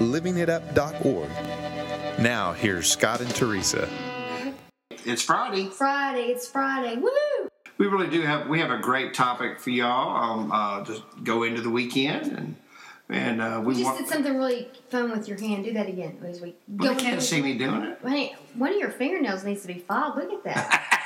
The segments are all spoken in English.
livingitup.org. Now, here's Scott and Teresa. It's Friday. Friday, it's Friday. Woo! We really do have we have a great topic for y'all. Um, uh, just go into the weekend and and uh, we You just want. did something really fun with your hand. Do that again as we Well, go. they can't see me doing it. Honey, one of your fingernails needs to be filed. Look at that.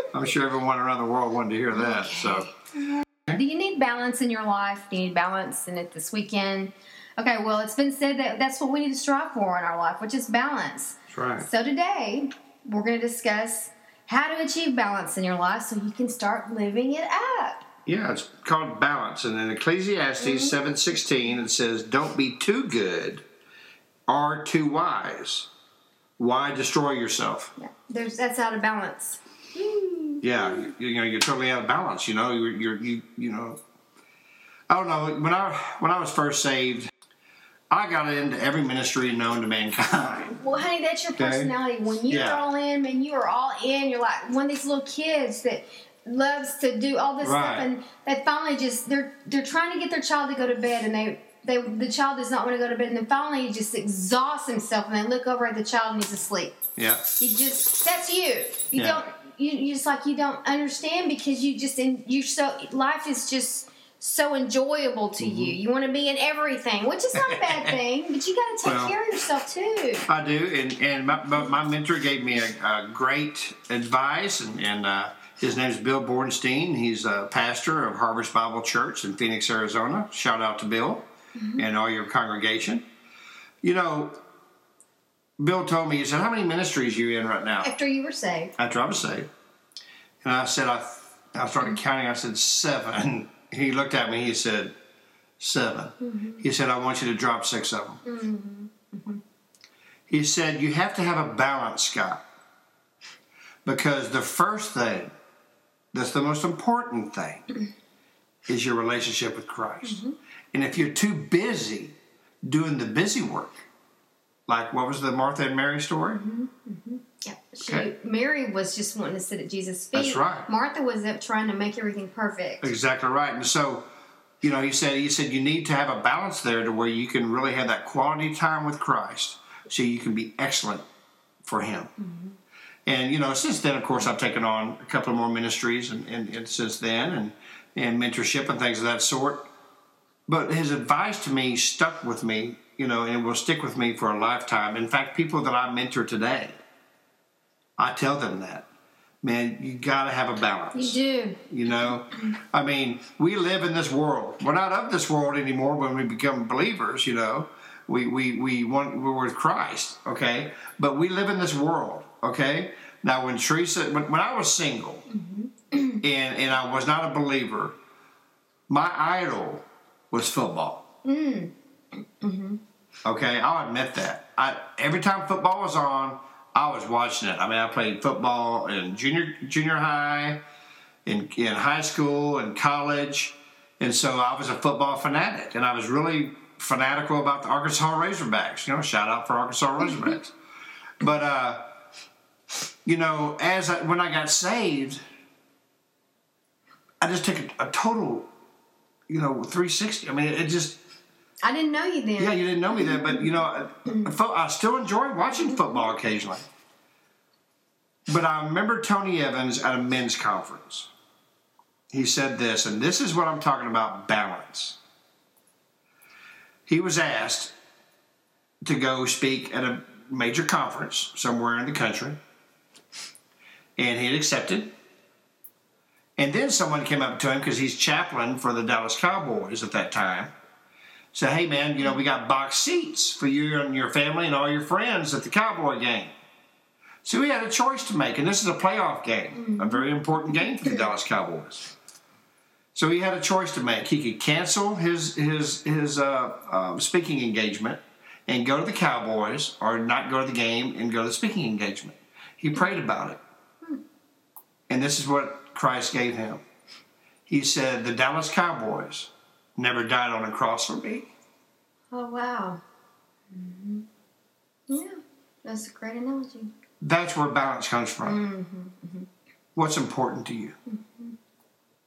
I'm sure everyone around the world wanted to hear that. So Do you need balance in your life? Do you need balance in it this weekend? Okay, well, it's been said that that's what we need to strive for in our life, which is balance. that's right. So today, we're going to discuss how to achieve balance in your life so you can start living it up. Yeah, it's called balance. And in Ecclesiastes Mm-hmm. seven sixteen, it says, "Don't be too good or too wise. Why destroy yourself?" Yeah, there's that's out of balance. Yeah, you, you know you're totally out of balance. You know you're, you're you you know. I don't know when I when I was first saved, I got into every ministry known to mankind. Well, honey, that's your Okay. personality. When you're Yeah. all in, man, you are all in. You're like one of these little kids that loves to do all this Right. stuff, and they finally just they're they're trying to get their child to go to bed, and they they the child does not want to go to bed, and then finally he just exhausts himself, and they look over at the child and he's asleep. Yeah, You just that's you. You Yeah. don't you you just like you don't understand because you just in you so life is just so enjoyable to you. Mm-hmm. You want to be in everything, which is not a bad thing, but you got to take Well, care of yourself too. I do, and and my, my mentor gave me a, a great advice, and and uh, his name is Bill Bornstein. He's a pastor of Harvest Bible Church in Phoenix, Arizona. Shout out to Bill and all your congregation. You know, Bill told me he said, "How many ministries are you in right now?" After you were saved. after I was saved. And I said, I, I started counting, I said, seven. He looked at me, he said, 7 mm-hmm. He said, I want you to drop six of them. Mm-hmm. Mm-hmm. He said, You have to have a balance, Scott. Because the first thing, that's the most important thing, is your relationship with Christ. And if you're too busy doing the busy work, like what was the Martha and Mary story? Yeah. She, Okay. Mary was just wanting to sit at Jesus' feet. That's right. Martha was up trying to make everything perfect. Exactly right. And so, you know, he said he said you need to have a balance there to where you can really have that quality time with Christ, so you can be excellent for Him. Mm-hmm. And you know, since then, of course, I've taken on a couple of more ministries, and, and, and since then, and and mentorship and things of that sort. But his advice to me stuck with me, you know, and will stick with me for a lifetime. In fact, people that I mentor today, I tell them that, man, you got to have a balance. You do. You know, I mean, we live in this world. We're not of this world anymore when we become believers. You know, we we we want we're with Christ. Okay, but we live in this world. Okay. Now, when Teresa, when, when I was single, mm-hmm. and and I was not a believer, my idol was football. Mm. Mm-hmm. Okay, I'll admit that. I every time football was on, I was watching it. I mean, I played football in junior junior high, in in high school, and college, and so I was a football fanatic, and I was really fanatical about the Arkansas Razorbacks. You know, shout out for Arkansas Razorbacks. but uh, you know, as I, when I got saved, I just took a, a total, you know, 360. I mean, it, it just I didn't know you then. yeah, you didn't know me then, but you know, I, still enjoy watching football occasionally. But I remember Tony Evans at a men's conference. He said this, and this is what I'm talking about balance. He was asked to go speak at a major conference somewhere in the country, and he had accepted. And then someone came up to him because he's chaplain for the Dallas Cowboys at that time said, "Hey man, you know we got box seats for you and your family and all your friends at the Cowboy game." So he had a choice to make, and this is a playoff game, a very important game for the Dallas Cowboys. So he had a choice to make. He could cancel his his his uh, uh, speaking engagement. and go to the Cowboys or not go to the game and go to the speaking engagement. He prayed about it. And this is what Christ gave him. He said, The Dallas Cowboys never died on a cross for me. Oh wow. hmm Yeah, that's a great analogy. That's where balance comes from. Mm-hmm, mm-hmm. What's important to you? Mm-hmm.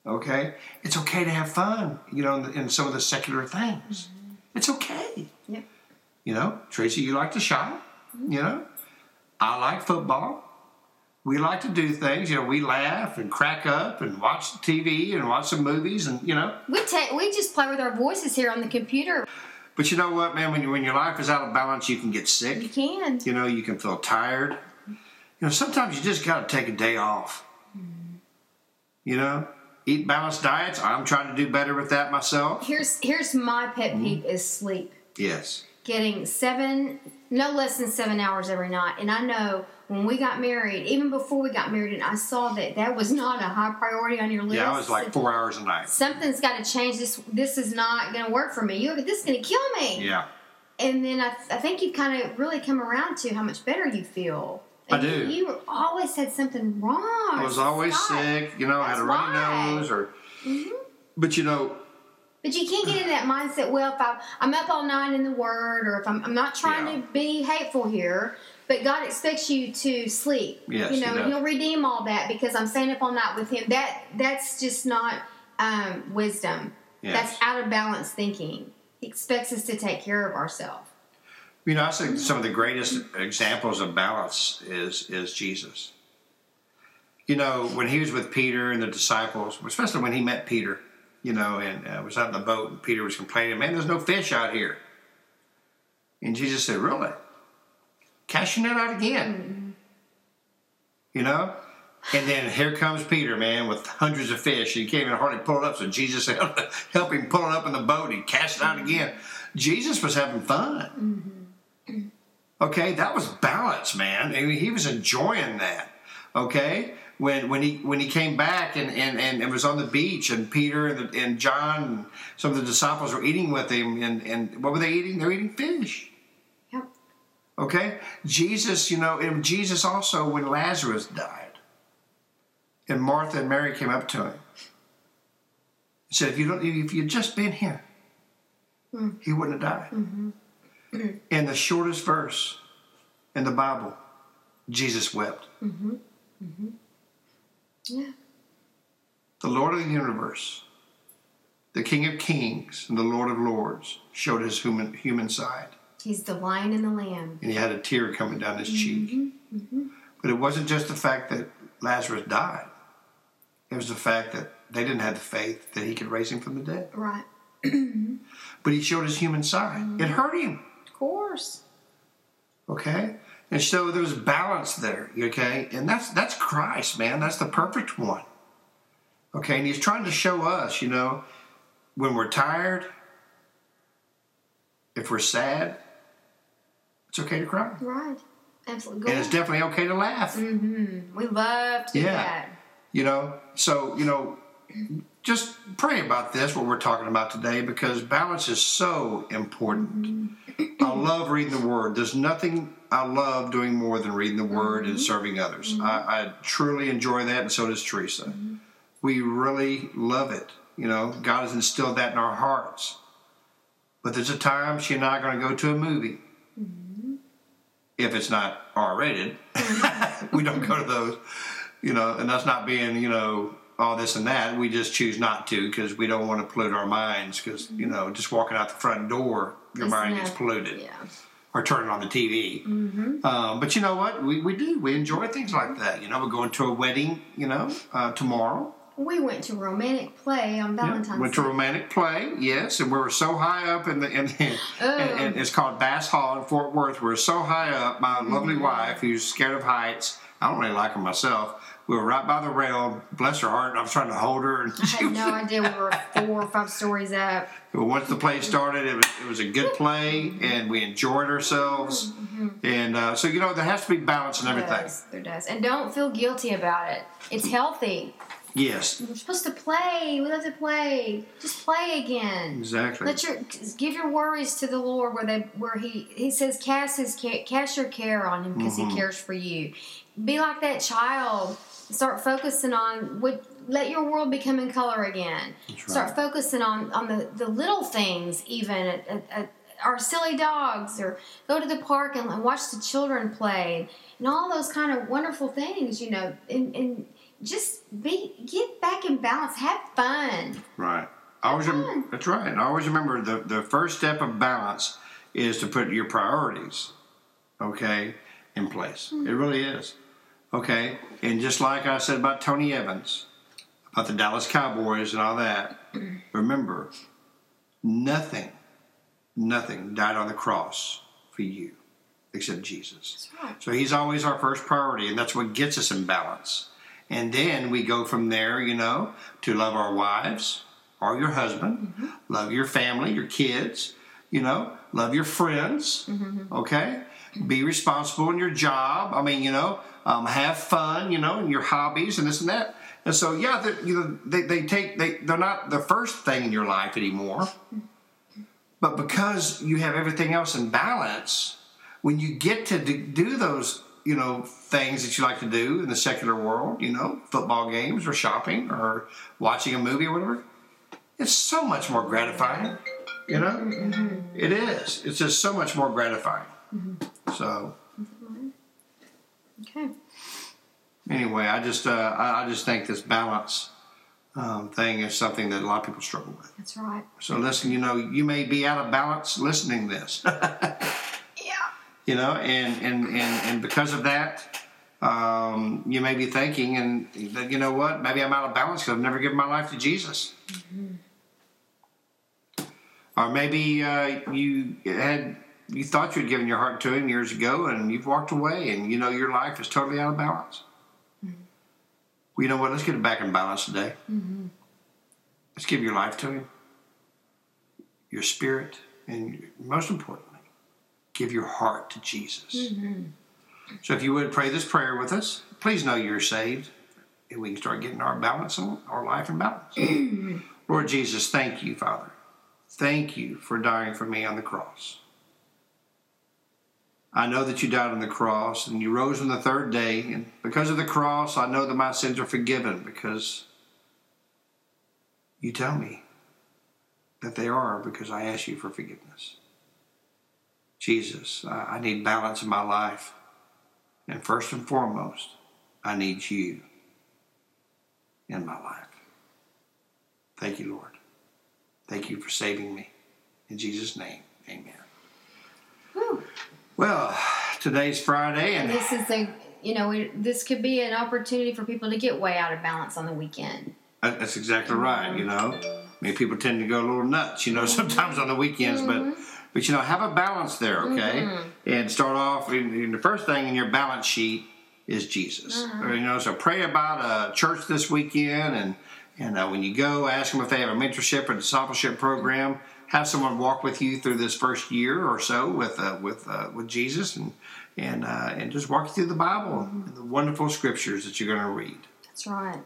Okay? It's okay to have fun, you know, in, in some of the secular things. It's okay. Yep. You know, Tracy, you like to shop. You know, I like football. We like to do things. You know, we laugh and crack up and watch TV and watch some movies and you know. We take we just play with our voices here on the computer. But you know what, man? When you, when your life is out of balance, you can get sick. You can. You know, you can feel tired. You know, sometimes you just got to take a day off. Mm-hmm. You know, eat balanced diets. I'm trying to do better with that myself. Here's here's my pet peeve mm-hmm. is sleep. Yes. Getting seven, no less than seven hours every night. And I know when we got married, even before we got married, and I saw that that was not a high priority on your list. Yeah, I was like four hours a night. something's got to change. This this is not going to work for me. You this is going to kill me. Yeah. And then I, I think you've kind of really come around to how much better you feel. I And do. You, you always had something wrong. I was always Scott. sick. You know, I had a runny why. Mm-hmm. nose or. But you know, But you can't get in that mindset. Well, if I, I'm up all night in the Word, or if I'm, I'm not trying Yeah. to be hateful here, but God expects you to sleep. Yes, you know. He'll redeem all that because I'm staying up all night with Him. That that's just not um, wisdom. Yes. That's out of balance thinking. He expects us to take care of ourselves. You know, I think some of the greatest examples of balance is is Jesus. You know, when he was with Peter and the disciples, especially when he met Peter, you know, and uh, was out in the boat, and Peter was complaining, "Man, there's no fish out here." And Jesus said, "Really? Cast your net out again." Mm-hmm. You know, and then here comes Peter, man, with hundreds of fish. He can't even hardly pull it up. So Jesus said, "Help him pull it up in the boat." He cast it out mm-hmm. again. Jesus was having fun. Mm-hmm. Okay, that was balance, man. I mean, he was enjoying that. Okay, when when he when he came back and and, and it was on the beach and Peter and, and John and some of the disciples were eating with him and and what were they eating? They're eating fish. Yep. Okay, Jesus, you know, and Jesus also when Lazarus died, and Martha and Mary came up to him. He said, "If you don't, if you'd just been here, hmm. he wouldn't have died." Mm-hmm. In the shortest verse in the Bible, Jesus wept. Mm-hmm. Mm-hmm. Yeah. The Lord of the universe, the King of kings and the Lord of lords, showed his human human side, He's the lion and the lamb. and he had a tear coming down his mm-hmm, cheek. Mm-hmm. But it wasn't just the fact that Lazarus died; it was the fact that they didn't have the faith that he could raise him from the dead. Right. Mm-hmm. But he showed his human side. It hurt him. Of course. Okay? And so there's balance there, okay? And that's that's Christ, man. That's the perfect one. Okay, and he's trying to show us, you know, when we're tired, if we're sad, it's okay to cry. Right. Absolutely. And it's definitely okay to laugh. Mm-hmm. we love to do Yeah. that. You know, so, you know, just pray about this, what we're talking about today, because balance is so important. I love reading the Word. There's nothing I love doing more than reading the Word and mm-hmm. serving others. Mm-hmm. I, I truly enjoy that, and so does Teresa. Mm-hmm. We really love it. You know, God has instilled that in our hearts. But there's a time she and I are going to go to a movie. If it's not R rated, we don't go to those you know, and that's not being, you know, all this and that. We just choose not to because we don't want to pollute our minds. Because you know, just walking out the front door, your It's mind not- gets polluted, Yeah. or turning on the TV. Um, but you know what? We, we do. We enjoy things like that. You know, we're going to a wedding. You know, uh, tomorrow. We went to romantic play on Valentine's Went to Day. romantic play, yes, and we were so high up in the in, and, and it's called Bass Hall in Fort Worth. We were so high up. My lovely wife, who's scared of heights, I don't really like her myself. We were right by the rail. Bless her heart. I was trying to hold her, and I had no idea we were four or five stories up. But once the play started, it was, it was a good play, and we enjoyed ourselves. And uh, so, you know, there has to be balance in There everything. does. There does. And don't feel guilty about it. It's healthy. Yes, We're supposed to play. We love to play. Just play again. exactly. Let your give your worries to the Lord, where they where he he says cast his cast your care on him because Mm-hmm. he cares for you. Be like that child. Start focusing on what. Let your world become in color again. Start focusing on on the, the little things, even at, at, at our silly dogs, or go to the park and, and watch the children play, and all those kind of wonderful things. You know, and, and just be get back in balance. Have fun. Right. I always rem- that's right. I always remember the, the first step of balance is to put your priorities, okay, in place. It mm-hmm. really is. Okay? And just like I said about Tony Evans, about the Dallas Cowboys and all that, remember, nothing, nothing died on the cross for you except Jesus. Right. So he's always our first priority, and that's what gets us in balance. And then we go from there, you know, to love our wives or your husband, mm-hmm. love your family, your kids, you know, love your friends, mm-hmm. okay? Be responsible in your job. I mean, you know, um, have fun, you know, in your hobbies and this and that. And so, yeah, they, you know, they, they take, they, they're not the first thing in your life anymore. But because you have everything else in balance, when you get to do, do those, you know, things that you like to do in the secular world, you know, football games or shopping or watching a movie or whatever, it's so much more gratifying. You know, It is. It's just so much more gratifying. So Okay. anyway, I just, uh, I, I just think this balance um, thing is something that a lot of people struggle with. That's right. So listen, you know, you may be out of balance listening this. Yeah. you know and and and, and because of that um, you may be thinking and that you know what maybe i'm out of balance because i've never given my life to jesus or maybe uh, you had you thought you'd given your heart to him years ago and you've walked away and you know your life is totally out of balance mm-hmm. well you know what let's get it back in balance today mm-hmm. let's give your life to him your spirit and most importantly give your heart to Jesus. Mm-hmm. So if you would pray this prayer with us, please know you're saved and we can start getting our balance on our life in balance. Lord Jesus, thank you, Father. Thank you for dying for me on the cross. I know that you died on the cross and you rose on the third day, and because of the cross, I know that my sins are forgiven because you tell me that they are because I ask you for forgiveness. Jesus, I need balance in my life. And first and foremost, I need you in my life. Thank you, Lord. Thank you for saving me. In Jesus' name, amen. Well, today's Friday, and This is a you know we, this could be an opportunity for people to get way out of balance on the weekend. that's exactly right, you know. I mean, people tend to go a little nuts, you know, sometimes on the weekends, but mm-hmm. but you know, have a balance there, okay? Mm-hmm. And start off. In, the first thing in your balance sheet is Jesus. Or, you know, so pray about a church this weekend, and and uh, when you go, ask them if they have a mentorship or discipleship program. Have someone walk with you through this first year or so with uh, with uh, with Jesus, and and uh, and just walk you through the Bible and the wonderful scriptures that you're going to read. That's right.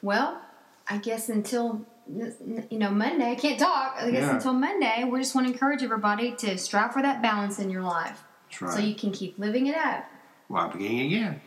Well, I guess until you know Monday, I can't talk. I guess Yeah. until Monday, we just want to encourage everybody to strive for that balance in your life, That's right. so you can keep living it out. well, beginning again.